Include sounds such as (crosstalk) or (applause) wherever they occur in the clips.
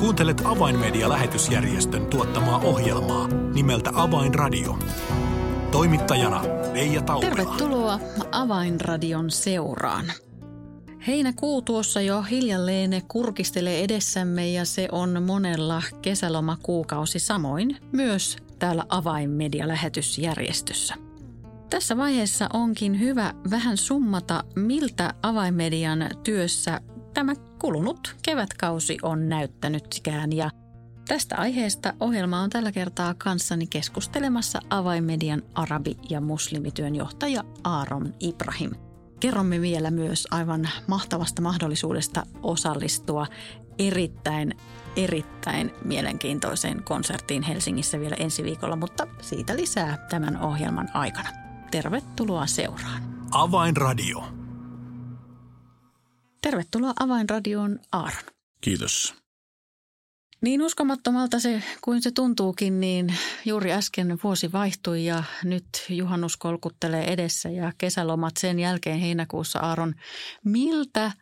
Kuuntelet Avainmedia-lähetysjärjestön tuottamaa ohjelmaa nimeltä Avainradio. Toimittajana Leija Taupila. Tervetuloa Avainradion seuraan. Heinäkuu tuossa jo hiljalleen kurkistelee edessämme ja se on monella kesälomakuukausi samoin myös täällä Avainmedia-lähetysjärjestössä. Tässä vaiheessa onkin hyvä vähän summata, miltä Avainmedian työssä tämä kulunut kevätkausi on näyttänytkään ja Tästä aiheesta ohjelma on tällä kertaa kanssani keskustelemassa avainmedian arabi- ja muslimityön johtaja Aaron Ibrahim. Kerromme vielä myös aivan mahtavasta mahdollisuudesta osallistua erittäin, erittäin mielenkiintoiseen konserttiin Helsingissä vielä ensi viikolla, mutta siitä lisää tämän ohjelman aikana. Tervetuloa seuraan. Avainradio. Tervetuloa Avainradioon Aaron. Kiitos. Niin uskomattomalta se kuin se tuntuukin, niin juuri äsken vuosi vaihtui ja nyt juhannus kolkuttelee edessä ja kesälomat sen jälkeen heinäkuussa Aaron. Miltä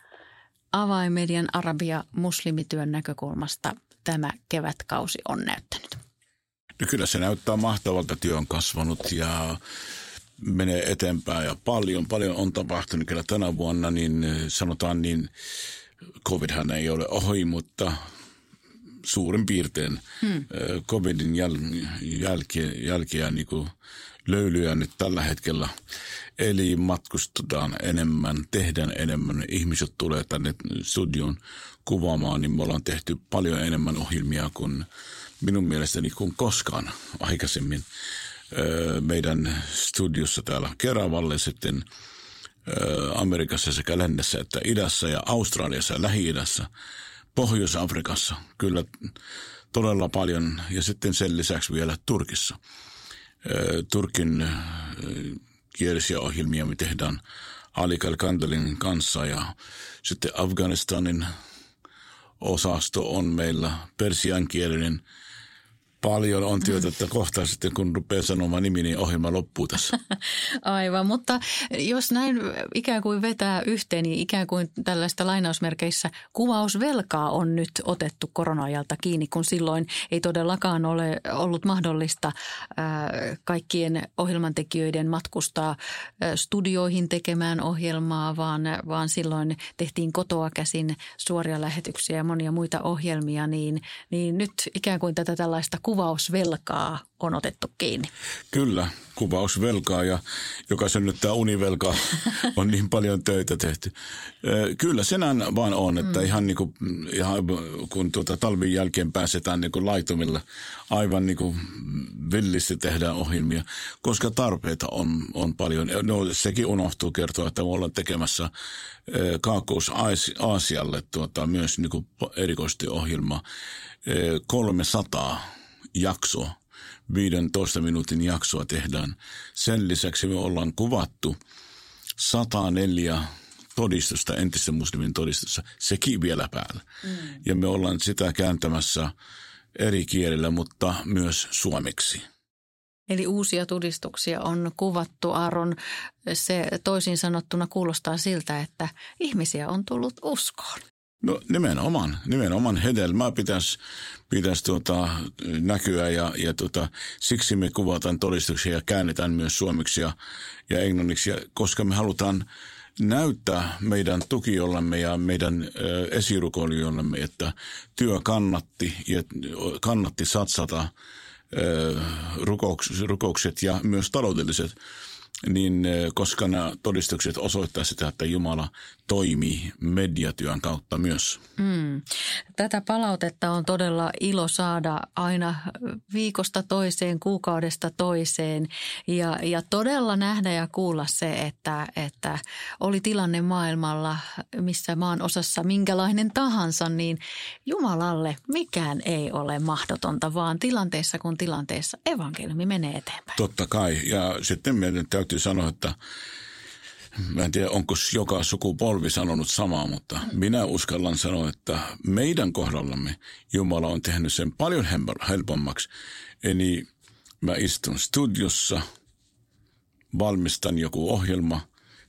avaimedian arabia muslimityön näkökulmasta tämä kevätkausi on näyttänyt? No kyllä se näyttää mahtavalta. Työ on kasvanut ja menee eteenpäin ja paljon, paljon on tapahtunut kyllä tänä vuonna, niin sanotaan niin, covidhan ei ole ohi, mutta suurin piirtein hmm. covidin jäl- jälkeä, jälkeä niin kuin löylyä nyt tällä hetkellä. Eli matkustetaan enemmän, tehdään enemmän, ihmiset tulee tänne studion kuvaamaan, niin me ollaan tehty paljon enemmän ohjelmia kuin minun mielestäni kuin koskaan aikaisemmin meidän studiossa täällä Keravalle sitten Amerikassa sekä lännessä että idässä ja Australiassa ja Lähi-idässä, Pohjois-Afrikassa kyllä todella paljon ja sitten sen lisäksi vielä Turkissa. Turkin kielisiä ohjelmia me tehdään Ali Kalkandelin kanssa ja sitten Afganistanin osasto on meillä persiankielinen – paljon on työtä, kohta sitten kun rupeaa sanomaan nimi, niin ohjelma loppuu tässä. (laughs) Aivan, mutta jos näin ikään kuin vetää yhteen, niin ikään kuin tällaista lainausmerkeissä kuvausvelkaa on nyt otettu korona-ajalta kiinni, kun silloin ei todellakaan ole ollut mahdollista kaikkien ohjelmantekijöiden matkustaa studioihin tekemään ohjelmaa, vaan, vaan silloin tehtiin kotoa käsin suoria lähetyksiä ja monia muita ohjelmia, niin, niin nyt ikään kuin tätä tällaista kuvausvelkaa on otettu kiinni. Kyllä, kuvausvelkaa ja joka synnyttää univelkaa (laughs) on niin paljon töitä tehty. Kyllä se näin vaan on, että mm. ihan, niin kuin, ihan kun tuota talvin jälkeen pääsetään niin kuin laitumille, aivan niin kuin villisti tehdään ohjelmia, koska tarpeita on, on paljon. No, sekin unohtuu kertoa, että me ollaan tekemässä Kaakkois-Aasialle tuota, myös niin kuin erikoisesti ohjelma 300 jaksoa, 15 minuutin jaksoa tehdään. Sen lisäksi me ollaan kuvattu 104 todistusta, entistä muslimin todistusta, sekin vielä päällä. Mm. Ja me ollaan sitä kääntämässä eri kielillä, mutta myös suomeksi. Eli uusia todistuksia on kuvattu, Aaron. Se toisin sanottuna kuulostaa siltä, että ihmisiä on tullut uskoon. No nimenomaan, nimenomaan hedelmää pitäisi, pitäisi tuota, näkyä ja, ja tuota, siksi me kuvataan todistuksia ja käännetään myös suomeksi ja, ja englanniksi, koska me halutaan näyttää meidän tukijollamme ja meidän esirukoilijoillemme, että työ kannatti ja kannatti satsata ö, rukoukset ja myös taloudelliset niin koska nämä todistukset osoittaa sitä, että Jumala toimii mediatyön kautta myös. Mm. Tätä palautetta on todella ilo saada aina viikosta toiseen, kuukaudesta toiseen ja, ja todella nähdä ja kuulla se, että, että oli tilanne maailmalla, missä maan osassa minkälainen tahansa, niin Jumalalle mikään ei ole mahdotonta, vaan tilanteessa kun tilanteessa evankeliumi menee eteenpäin. Totta kai ja sitten meidän täytyy sanoa, että Mä en tiedä, onko joka sukupolvi sanonut samaa, mutta minä uskallan sanoa, että meidän kohdallamme Jumala on tehnyt sen paljon helpommaksi. Eli mä istun studiossa, valmistan joku ohjelma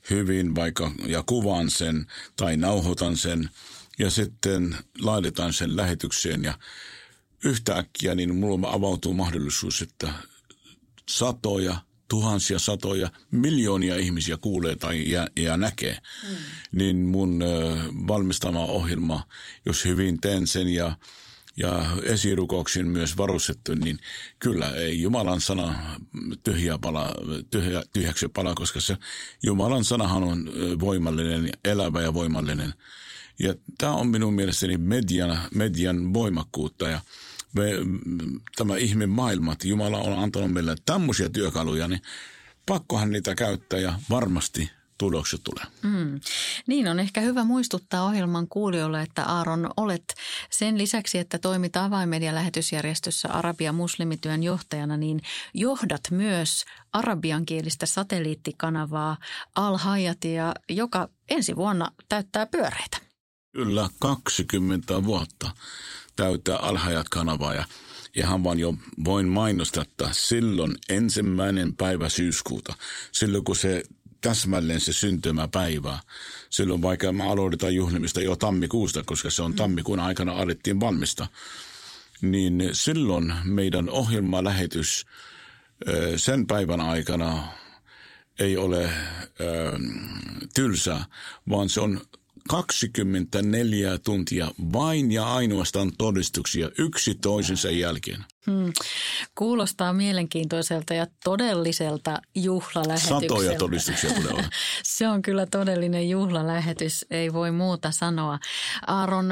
hyvin vaikka ja kuvaan sen tai nauhoitan sen ja sitten laitetaan sen lähetykseen ja yhtäkkiä niin mulla avautuu mahdollisuus, että satoja, tuhansia, satoja, miljoonia ihmisiä kuulee tai ja, ja näkee, mm. niin mun ö, valmistama ohjelma, jos hyvin teen sen ja ja esirukouksin myös varustettu, niin kyllä ei Jumalan sana tyhjä pala, tyhjä, tyhjäksi pala, koska se Jumalan sanahan on voimallinen, elävä ja voimallinen. Ja tämä on minun mielestäni median, median voimakkuutta ja me, tämä ihme maailma, että Jumala on antanut meille tämmöisiä työkaluja, niin pakkohan niitä käyttää ja varmasti tulokset tulee. Mm. Niin on ehkä hyvä muistuttaa ohjelman kuulijoille, että Aaron olet sen lisäksi, että toimit avaimedian lähetysjärjestössä Arabian muslimityön johtajana, niin johdat myös arabiankielistä satelliittikanavaa Al Hayatia, joka ensi vuonna täyttää pyöreitä. Kyllä, 20 vuotta täyttää Al Hayat-kanavaa ja ihan vaan jo voin mainostaa, että silloin ensimmäinen päivä syyskuuta, silloin kun se täsmälleen se syntymäpäivä. Silloin vaikka me aloitetaan juhlimista jo tammikuusta, koska se on tammikuun aikana alettiin valmista. Niin silloin meidän ohjelmalähetys sen päivän aikana ei ole tylsä, vaan se on 24 tuntia vain ja ainoastaan todistuksia yksi toisensa jälkeen. Hmm. Kuulostaa mielenkiintoiselta ja todelliselta juhlalähetykseltä. Satoja todistuksia tulee olla. (laughs) Se on kyllä todellinen juhlalähetys, ei voi muuta sanoa. Aaron,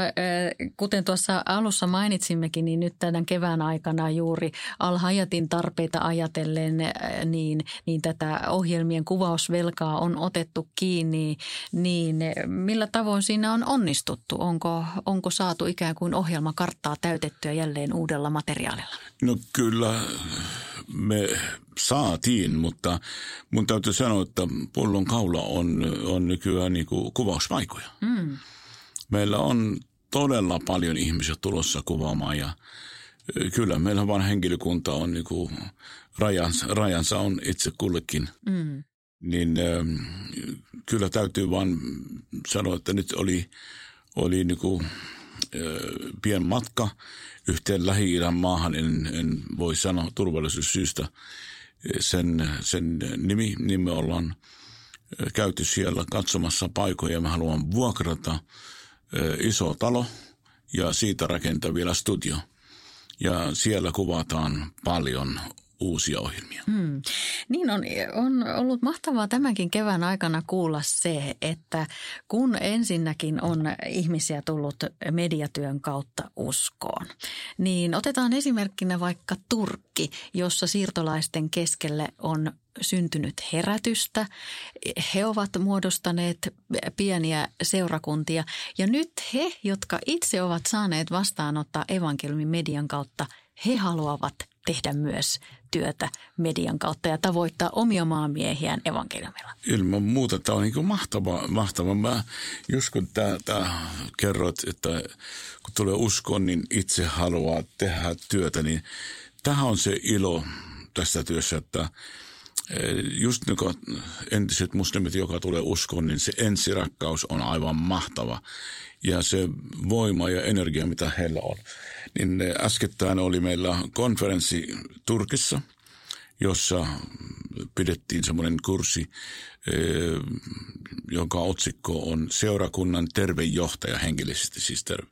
kuten tuossa alussa mainitsimmekin, niin nyt tämän kevään aikana juuri Alhajatin tarpeita ajatellen, niin, niin tätä ohjelmien kuvausvelkaa on otettu kiinni. Niin millä tavoin siinä on onnistuttu? Onko, onko saatu ikään kuin ohjelmakarttaa täytettyä jälleen uudella materiaalilla? No kyllä me saatiin, mutta mun täytyy sanoa, että pullon kaula on, on nykyään niin kuin kuvauspaikoja. Mm. Meillä on todella paljon ihmisiä tulossa kuvaamaan ja kyllä meillä vaan henkilökunta on niin kuin rajansa, rajansa on itse kullekin. Mm. Niin kyllä täytyy vaan sanoa, että nyt oli, oli niin kuin, pien matka yhteen lähi maahan, en, en voi sanoa turvallisuussyistä sen, sen nimi, niin me ollaan käyty siellä katsomassa paikoja. Me haluan vuokrata iso talo ja siitä rakentaa vielä studio. Ja siellä kuvataan paljon uusia ohjelmia. Hmm. Niin on, on ollut mahtavaa tämänkin kevään aikana kuulla se, että kun ensinnäkin on ihmisiä tullut mediatyön kautta uskoon, niin otetaan esimerkkinä vaikka Turkki, jossa siirtolaisten keskelle on syntynyt herätystä. He ovat muodostaneet pieniä seurakuntia ja nyt he, jotka itse ovat saaneet vastaanottaa evankeliumin median kautta, he haluavat tehdä myös työtä median kautta ja tavoittaa omia maamiehiään evankeliumilla. Ilman muuta tämä on niin mahtava, mahtava. Mä, just kun tää, tää kerrot, että kun tulee uskoon, niin itse haluaa tehdä työtä, niin tähän on se ilo tässä työssä, että eh, just niin kuin entiset muslimit, joka tulee uskoon, niin se ensirakkaus on aivan mahtava. Ja se voima ja energia, mitä heillä on niin äskettäin oli meillä konferenssi Turkissa, jossa pidettiin semmoinen kurssi, eh, jonka otsikko on seurakunnan tervejohtaja henkilöisesti siis terve.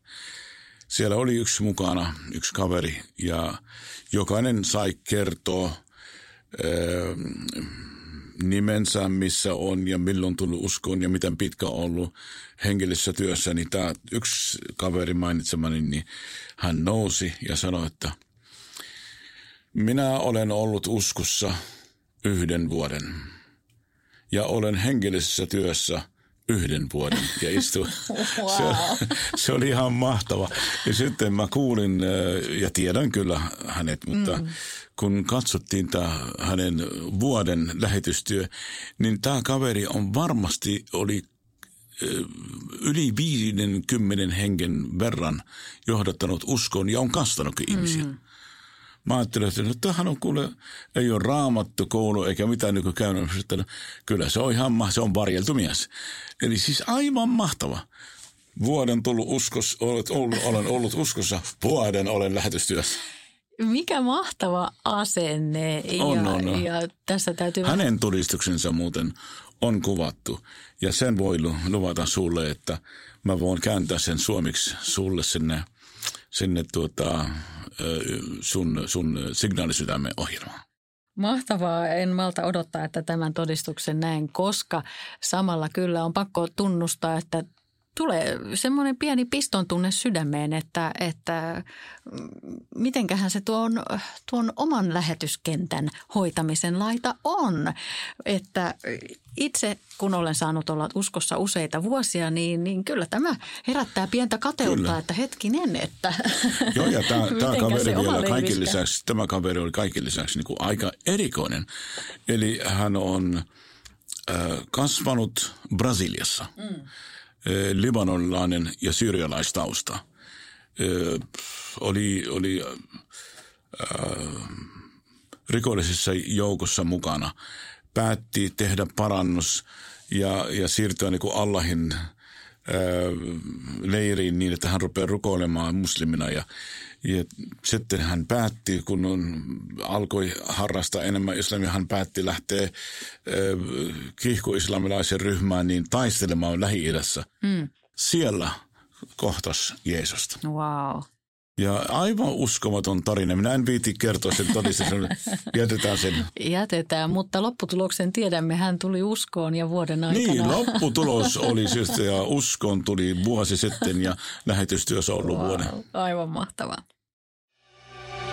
Siellä oli yksi mukana, yksi kaveri ja jokainen sai kertoa eh, nimensä, missä on ja milloin tullut uskoon ja miten pitkä on ollut hengellisessä työssä, niin tämä yksi kaveri mainitsemani, niin hän nousi ja sanoi, että minä olen ollut uskossa yhden vuoden ja olen hengellisessä työssä yhden vuoden ja istui. (laughs) wow. se, se oli ihan mahtava. Ja sitten mä kuulin ja tiedän kyllä hänet, mutta mm kun katsottiin tämä hänen vuoden lähetystyö, niin tämä kaveri on varmasti oli yli 50 hengen verran johdattanut uskoon ja on kastanutkin ihmisiä. Mm. Mä ajattelin, että no, tämähän on kuule, ei ole raamattu koulu eikä mitään niin käynyt. Kyllä se on ihan, se on varjeltu mies. Eli siis aivan mahtava. vuoden tullut uskos, olet ollut, olen ollut uskossa, vuoden olen lähetystyössä. Mikä mahtava asenne. On, ja, on, on. ja tässä täytyy... Hänen todistuksensa muuten on kuvattu ja sen voi lu- luvata sulle, että mä voin kääntää sen suomeksi sulle sinne, sinne tuota, sun, sun signaalisydämen ohjelmaan. Mahtavaa. En malta odottaa, että tämän todistuksen näen, koska samalla kyllä on pakko tunnustaa, että tulee semmoinen pieni piston tunne sydämeen, että, että mitenköhän se tuon, tuon oman lähetyskentän hoitamisen laita on. Että itse, kun olen saanut olla uskossa useita vuosia, niin, niin kyllä tämä herättää pientä kateutta, Kyllä. että hetkinen, että Joo, ja tämä, (laughs) tämä kaveri vielä kaiken lisäksi, tämä kaveri oli kaiken lisäksi niin kuin aika erikoinen. Eli hän on äh, kasvanut Brasiliassa, mm. Äh, libanonilainen ja syyrialaistausta. Äh, oli oli äh, rikollisissa joukossa mukana, päätti tehdä parannus ja, ja siirtyä niin kuin Allahin ää, leiriin niin, että hän rupeaa rukoilemaan muslimina ja, ja sitten hän päätti, kun on, alkoi harrastaa enemmän islamia, hän päätti lähteä kiihkoislamilaisen ryhmään niin taistelemaan Lähi-idässä. Mm. Siellä kohtas Jeesusta. wow. Ja aivan uskomaton tarina. Minä en viiti kertoa sen todistuksen. (laughs) Jätetään sen. Jätetään, mutta lopputuloksen tiedämme, hän tuli uskoon ja vuoden aikana. Niin, (laughs) lopputulos oli siis, ja uskon tuli vuosi sitten ja lähetystyössä on ollut vuoden. Wow, aivan mahtavaa.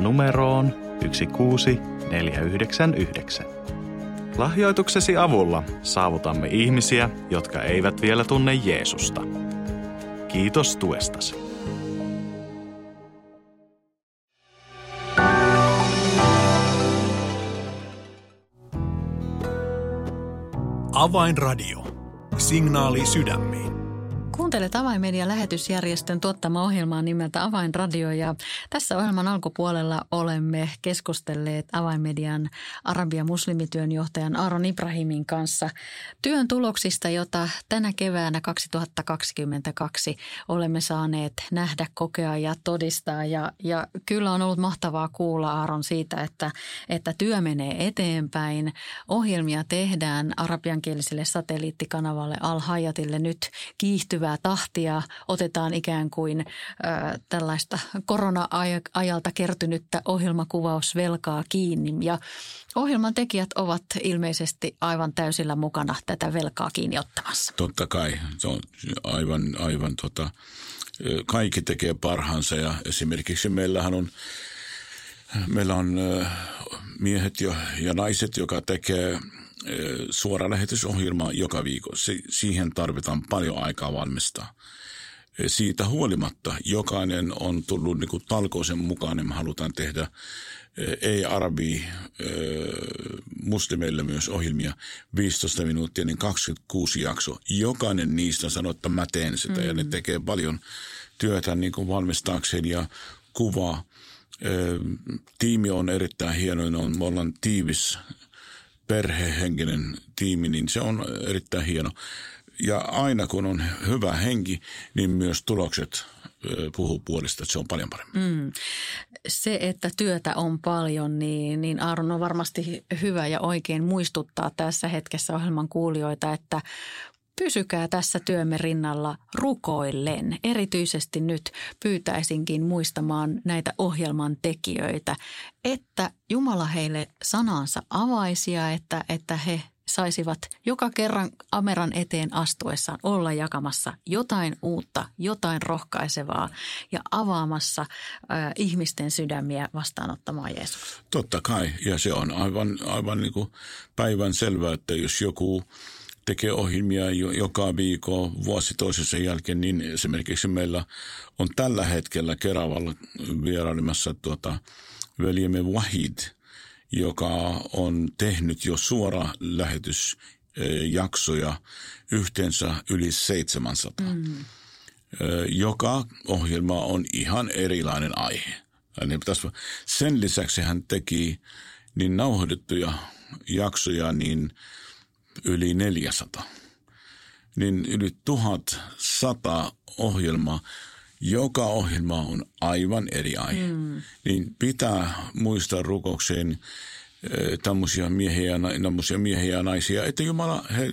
numeroon 16499. Lahjoituksesi avulla saavutamme ihmisiä, jotka eivät vielä tunne Jeesusta. Kiitos tuestasi. Avainradio. Signaali sydämiin. Kuuntelet Avainmedian lähetysjärjestön tuottama ohjelmaa nimeltä Avainradio ja tässä ohjelman alkupuolella olemme keskustelleet Avainmedian arabia muslimityön johtajan Aaron Ibrahimin kanssa työn tuloksista, jota tänä keväänä 2022 olemme saaneet nähdä, kokea ja todistaa. Ja, ja kyllä on ollut mahtavaa kuulla Aaron siitä, että, että työ menee eteenpäin. Ohjelmia tehdään arabiankieliselle satelliittikanavalle Al Hayatille nyt kiihtyvää tahtia. Otetaan ikään kuin ö, tällaista korona-ajalta kertynyttä ohjelmakuvausvelkaa kiinni. Ja ohjelman tekijät ovat ilmeisesti aivan täysillä mukana tätä velkaa kiinni ottamassa. Totta kai, se on aivan, aivan tota, kaikki tekee parhaansa ja esimerkiksi meillähän on, meillä on miehet ja, ja naiset, joka tekee suora lähetysohjelma joka viikko. Si- siihen tarvitaan paljon aikaa valmistaa. Siitä huolimatta jokainen on tullut niin talkoisen mukaan, niin me halutaan tehdä ei-arabi muslimeille myös ohjelmia 15 minuuttia, niin 26 jakso. Jokainen niistä sanoo, että mä teen sitä mm. ja ne tekee paljon työtä niin kuin valmistaakseen ja kuvaa. Tiimi on erittäin hieno, on, me ollaan tiivis perhehenkinen tiimi, niin se on erittäin hieno. Ja aina kun on hyvä henki, niin myös tulokset puhuu puolesta, että se on paljon paremmin. Mm. Se, että työtä on paljon, niin, niin Aaron on varmasti hyvä ja oikein muistuttaa tässä hetkessä ohjelman kuulijoita, että pysykää tässä työmme rinnalla rukoillen. Erityisesti nyt pyytäisinkin muistamaan näitä ohjelman tekijöitä, että Jumala heille sanansa avaisia, että, että he saisivat joka kerran Ameran eteen astuessaan olla jakamassa jotain uutta, jotain rohkaisevaa ja avaamassa äh, ihmisten sydämiä vastaanottamaan Jeesus. Totta kai, ja se on aivan, aivan niin kuin päivän selvää, että jos joku tekee ohjelmia jo, joka viikko vuosi toisessa jälkeen, niin esimerkiksi meillä on tällä hetkellä Keravalla vierailemassa tuota, veljemme Wahid, joka on tehnyt jo suora lähetysjaksoja yhteensä yli 700. Mm. Joka ohjelma on ihan erilainen aihe. Sen lisäksi hän teki niin nauhoitettuja jaksoja niin yli 400. Niin yli 1100 ohjelmaa. Joka ohjelma on aivan eri aihe. Mm. Niin pitää muistaa rukoukseen tämmöisiä miehiä, tämmöisiä miehiä ja naisia, että Jumala he,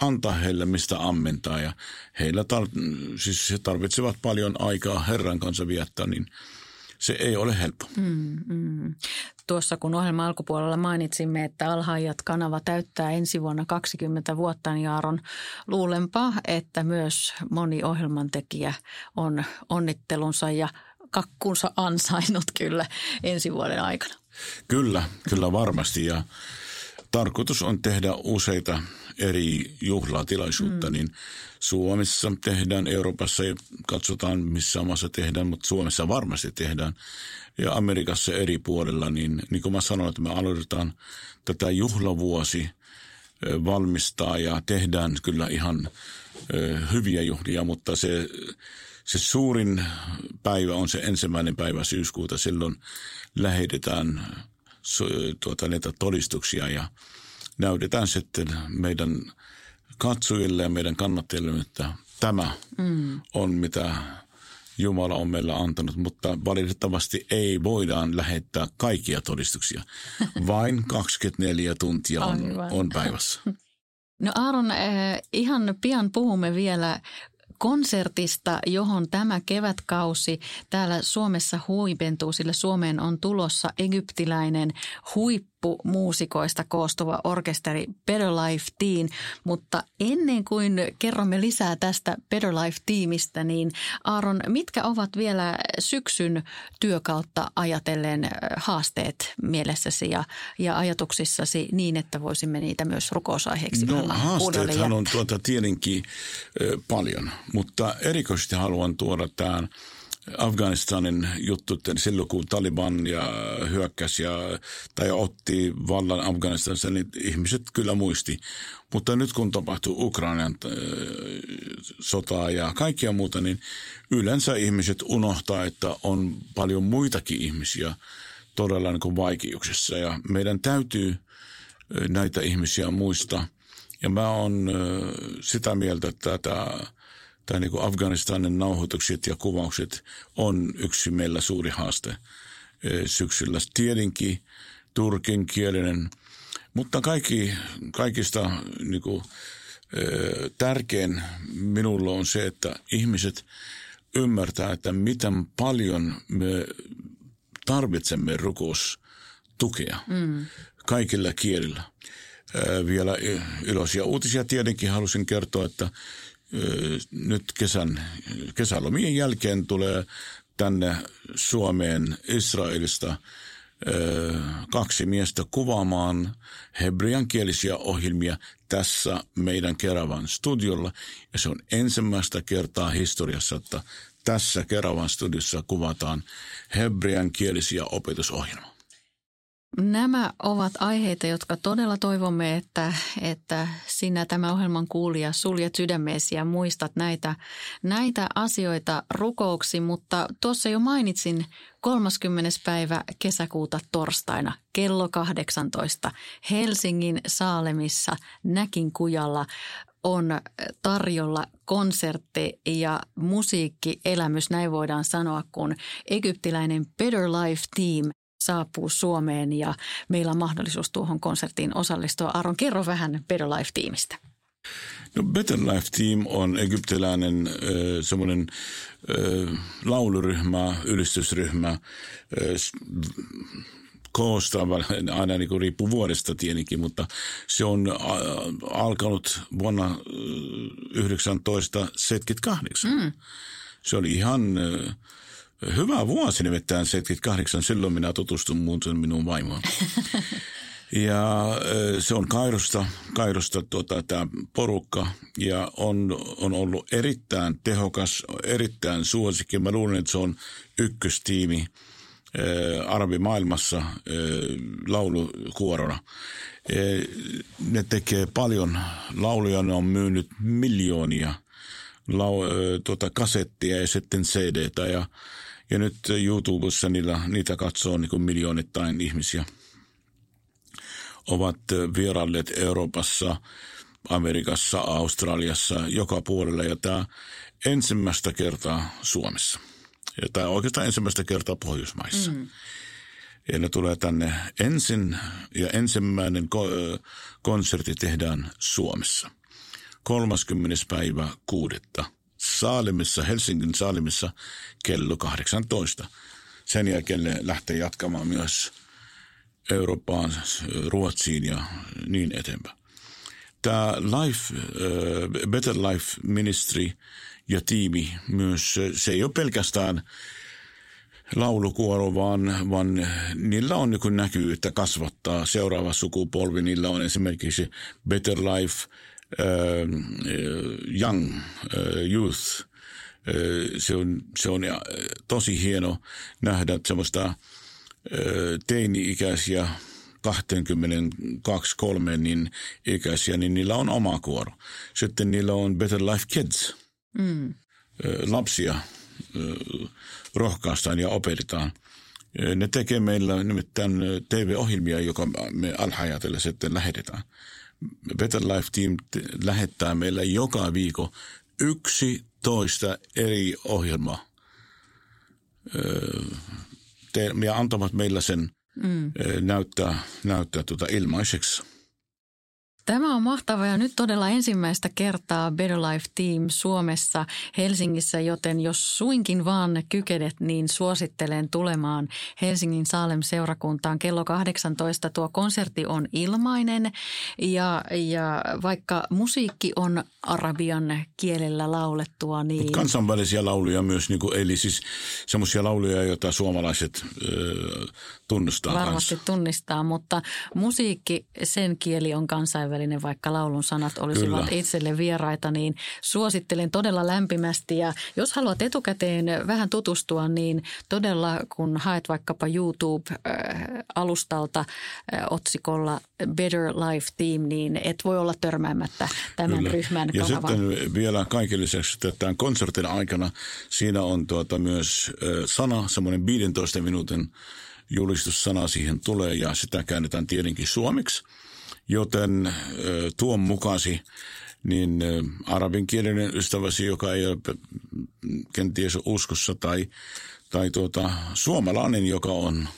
antaa heille mistä ammentaa. Ja heillä tar- siis he tarvitsevat paljon aikaa Herran kanssa viettää, niin se ei ole helppo. Mm, mm. Tuossa kun ohjelman alkupuolella mainitsimme, että Alhaajat kanava täyttää ensi vuonna 20 vuotta, niin Aaron, luulenpa, että myös moni ohjelmantekijä on onnittelunsa ja kakkunsa ansainnut kyllä ensi vuoden aikana. Kyllä, kyllä varmasti ja tarkoitus on tehdä useita eri juhlatilaisuutta, mm. niin Suomessa tehdään, Euroopassa ja katsotaan missä maassa tehdään, mutta Suomessa varmasti tehdään. Ja Amerikassa eri puolella, niin, niin kuin mä sanoin, että me aloitetaan tätä juhlavuosi valmistaa ja tehdään kyllä ihan hyviä juhlia, mutta se, se suurin päivä on se ensimmäinen päivä syyskuuta. Silloin lähetetään tuota, näitä todistuksia ja näytetään sitten meidän katsojille ja meidän kannattajille, että tämä mm. on mitä Jumala on meillä antanut, mutta valitettavasti ei voidaan lähettää kaikkia todistuksia. (laughs) Vain 24 tuntia on, on päivässä. (laughs) No Aaron, eh, ihan pian puhumme vielä konsertista, johon tämä kevätkausi täällä Suomessa huipentuu, sillä Suomeen on tulossa egyptiläinen huippu huippumuusikoista koostuva orkesteri Better Life Team. Mutta ennen kuin kerromme lisää tästä Better Life-tiimistä, niin Aaron, mitkä ovat vielä syksyn työkautta ajatellen haasteet mielessäsi ja, ja ajatuksissasi niin, että voisimme niitä myös rukousaiheeksi No haasteethan on tuota tietenkin paljon, mutta erikoisesti haluan tuoda tämän – Afganistanin juttu, silloin kun Taliban ja hyökkäsi ja, tai otti vallan Afganistanissa, niin ihmiset kyllä muisti. Mutta nyt kun tapahtuu Ukrainan äh, sotaa ja kaikkia muuta, niin yleensä ihmiset unohtaa, että on paljon muitakin ihmisiä todella niin kuin vaikeuksissa. Ja meidän täytyy äh, näitä ihmisiä muistaa. Ja mä oon äh, sitä mieltä, että tämä tai niin kuin Afganistanin nauhoitukset ja kuvaukset on yksi meillä suuri haaste syksyllä. Tietenkin turkin kielinen, mutta kaikki, kaikista niin kuin, tärkein minulla on se, että ihmiset ymmärtää, että miten paljon me tarvitsemme rukoustukea mm. kaikilla kielillä. Vielä iloisia uutisia tietenkin halusin kertoa, että nyt kesän, kesälomien jälkeen tulee tänne Suomeen Israelista kaksi miestä kuvaamaan hebreankielisiä ohjelmia tässä meidän Keravan studiolla. Ja se on ensimmäistä kertaa historiassa, että tässä Keravan studiossa kuvataan hebreankielisiä opetusohjelmia. Nämä ovat aiheita, jotka todella toivomme, että, että sinä tämä ohjelman kuulija suljet sydämeesi ja muistat näitä, näitä asioita rukouksi. Mutta tuossa jo mainitsin 30. päivä kesäkuuta torstaina kello 18 Helsingin Saalemissa Näkinkujalla on tarjolla konsertti ja musiikkielämys, näin voidaan sanoa, kun egyptiläinen Better Life Team – saapuu Suomeen ja meillä on mahdollisuus tuohon konserttiin osallistua. Aron, kerro vähän Better Life-tiimistä. No Better Life Team on egyptiläinen äh, semmoinen äh, lauluryhmä, ylistysryhmä, äh, koosta, aina niin kuin riippuu vuodesta tietenkin, mutta se on alkanut vuonna 1978. Mm. Se oli ihan Hyvä vuosi nimittäin 78. Silloin minä tutustun muuten minun vaimoon. (laughs) Ja se on Kairosta, Kairosta tuota, tämä porukka ja on, on ollut erittäin tehokas, erittäin suosikki. Mä luulen, että se on ykköstiimi arabimaailmassa laulukuorona. Ne tekee paljon lauluja, ne on myynyt miljoonia lau, tuota, kasettia ja sitten cd ja, ja nyt YouTubessa niillä, niitä katsoo niin kuin miljoonittain ihmisiä – ovat vierailleet Euroopassa, Amerikassa, Australiassa, joka puolella ja tämä ensimmäistä kertaa Suomessa. Ja tämä oikeastaan ensimmäistä kertaa Pohjoismaissa. Mm. Ja ne tulee tänne ensin ja ensimmäinen ko- konsertti tehdään Suomessa. 30. päivä kuudetta Saalimissa, Helsingin Saalimissa kello 18. Sen jälkeen ne lähtee jatkamaan myös Eurooppaan, Ruotsiin ja niin eteenpäin. Tämä Life, äh, Better Life Ministry ja tiimi myös, se ei ole pelkästään laulukuoro, vaan, vaan niillä on niin näkyvyyttä kasvattaa seuraava sukupolvi. Niillä on esimerkiksi Better Life Young uh, Youth. Uh, se on, se on tosi hieno nähdä semmoista – teini-ikäisiä 22-3 niin ikäisiä, niin niillä on oma kuoro. Sitten niillä on Better Life Kids. Mm. Lapsia rohkaistaan ja opetetaan. Ne tekee meillä nimittäin TV-ohjelmia, joka me alhajatelle sitten lähetetään. Better Life Team lähettää meillä joka viikko toista eri ohjelmaa te, ja antavat meillä sen mm. näyttää, näyttää tuota ilmaiseksi. Tämä on mahtavaa ja nyt todella ensimmäistä kertaa Better Life Team Suomessa Helsingissä, joten jos suinkin vaan kykenet, niin suosittelen tulemaan Helsingin Saalem seurakuntaan. Kello 18 tuo konsertti on ilmainen ja, ja vaikka musiikki on arabian kielellä laulettua, niin... Mut kansainvälisiä lauluja myös, niin kuin, eli siis semmoisia lauluja, joita suomalaiset ö, tunnustaa Varmasti kanssa. tunnistaa, mutta musiikki, sen kieli on kansainvälinen, vaikka laulun sanat olisivat Kyllä. itselle vieraita, niin suosittelen todella lämpimästi. Ja jos haluat etukäteen vähän tutustua, niin todella kun haet vaikkapa YouTube-alustalta otsikolla Better Life Team, niin et voi olla törmäämättä tämän Kyllä. ryhmän Ja sitten vielä kaiken lisäksi, tämän konsertin aikana siinä on tuota myös sana, semmoinen 15 minuutin julistussana siihen tulee ja sitä käännetään tietenkin suomeksi. Joten tuon mukasi niin arabinkielinen ystäväsi, joka ei ole kenties uskossa tai, tai tuota, suomalainen, joka on,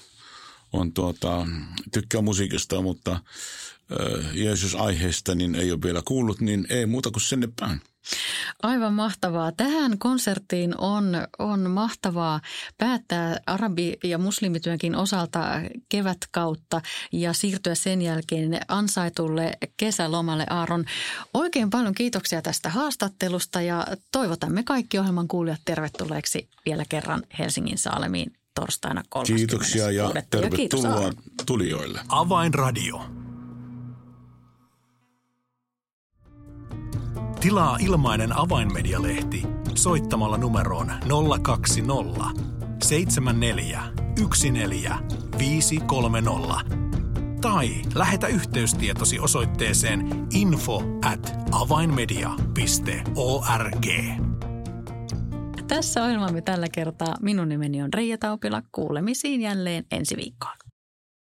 on tuota, tykkää musiikista, mutta Jeesus-aiheesta niin ei ole vielä kuullut, niin ei muuta kuin sinne päin. Aivan mahtavaa. Tähän konserttiin on, on mahtavaa päättää arabi- ja muslimityönkin osalta kevätkautta ja siirtyä sen jälkeen ansaitulle kesälomalle. Aaron, oikein paljon kiitoksia tästä haastattelusta ja toivotamme kaikki ohjelman kuulijat tervetulleeksi vielä kerran Helsingin Saalemiin torstaina 30. Kiitoksia ja tervetuloa Kiitos, tulijoille. Avainradio. Tilaa ilmainen avainmedialehti soittamalla numeroon 020 74 14 530 tai lähetä yhteystietosi osoitteeseen info at avainmedia.org. Tässä ohjelmamme tällä kertaa. Minun nimeni on Reija Taupila. Kuulemisiin jälleen ensi viikkoon.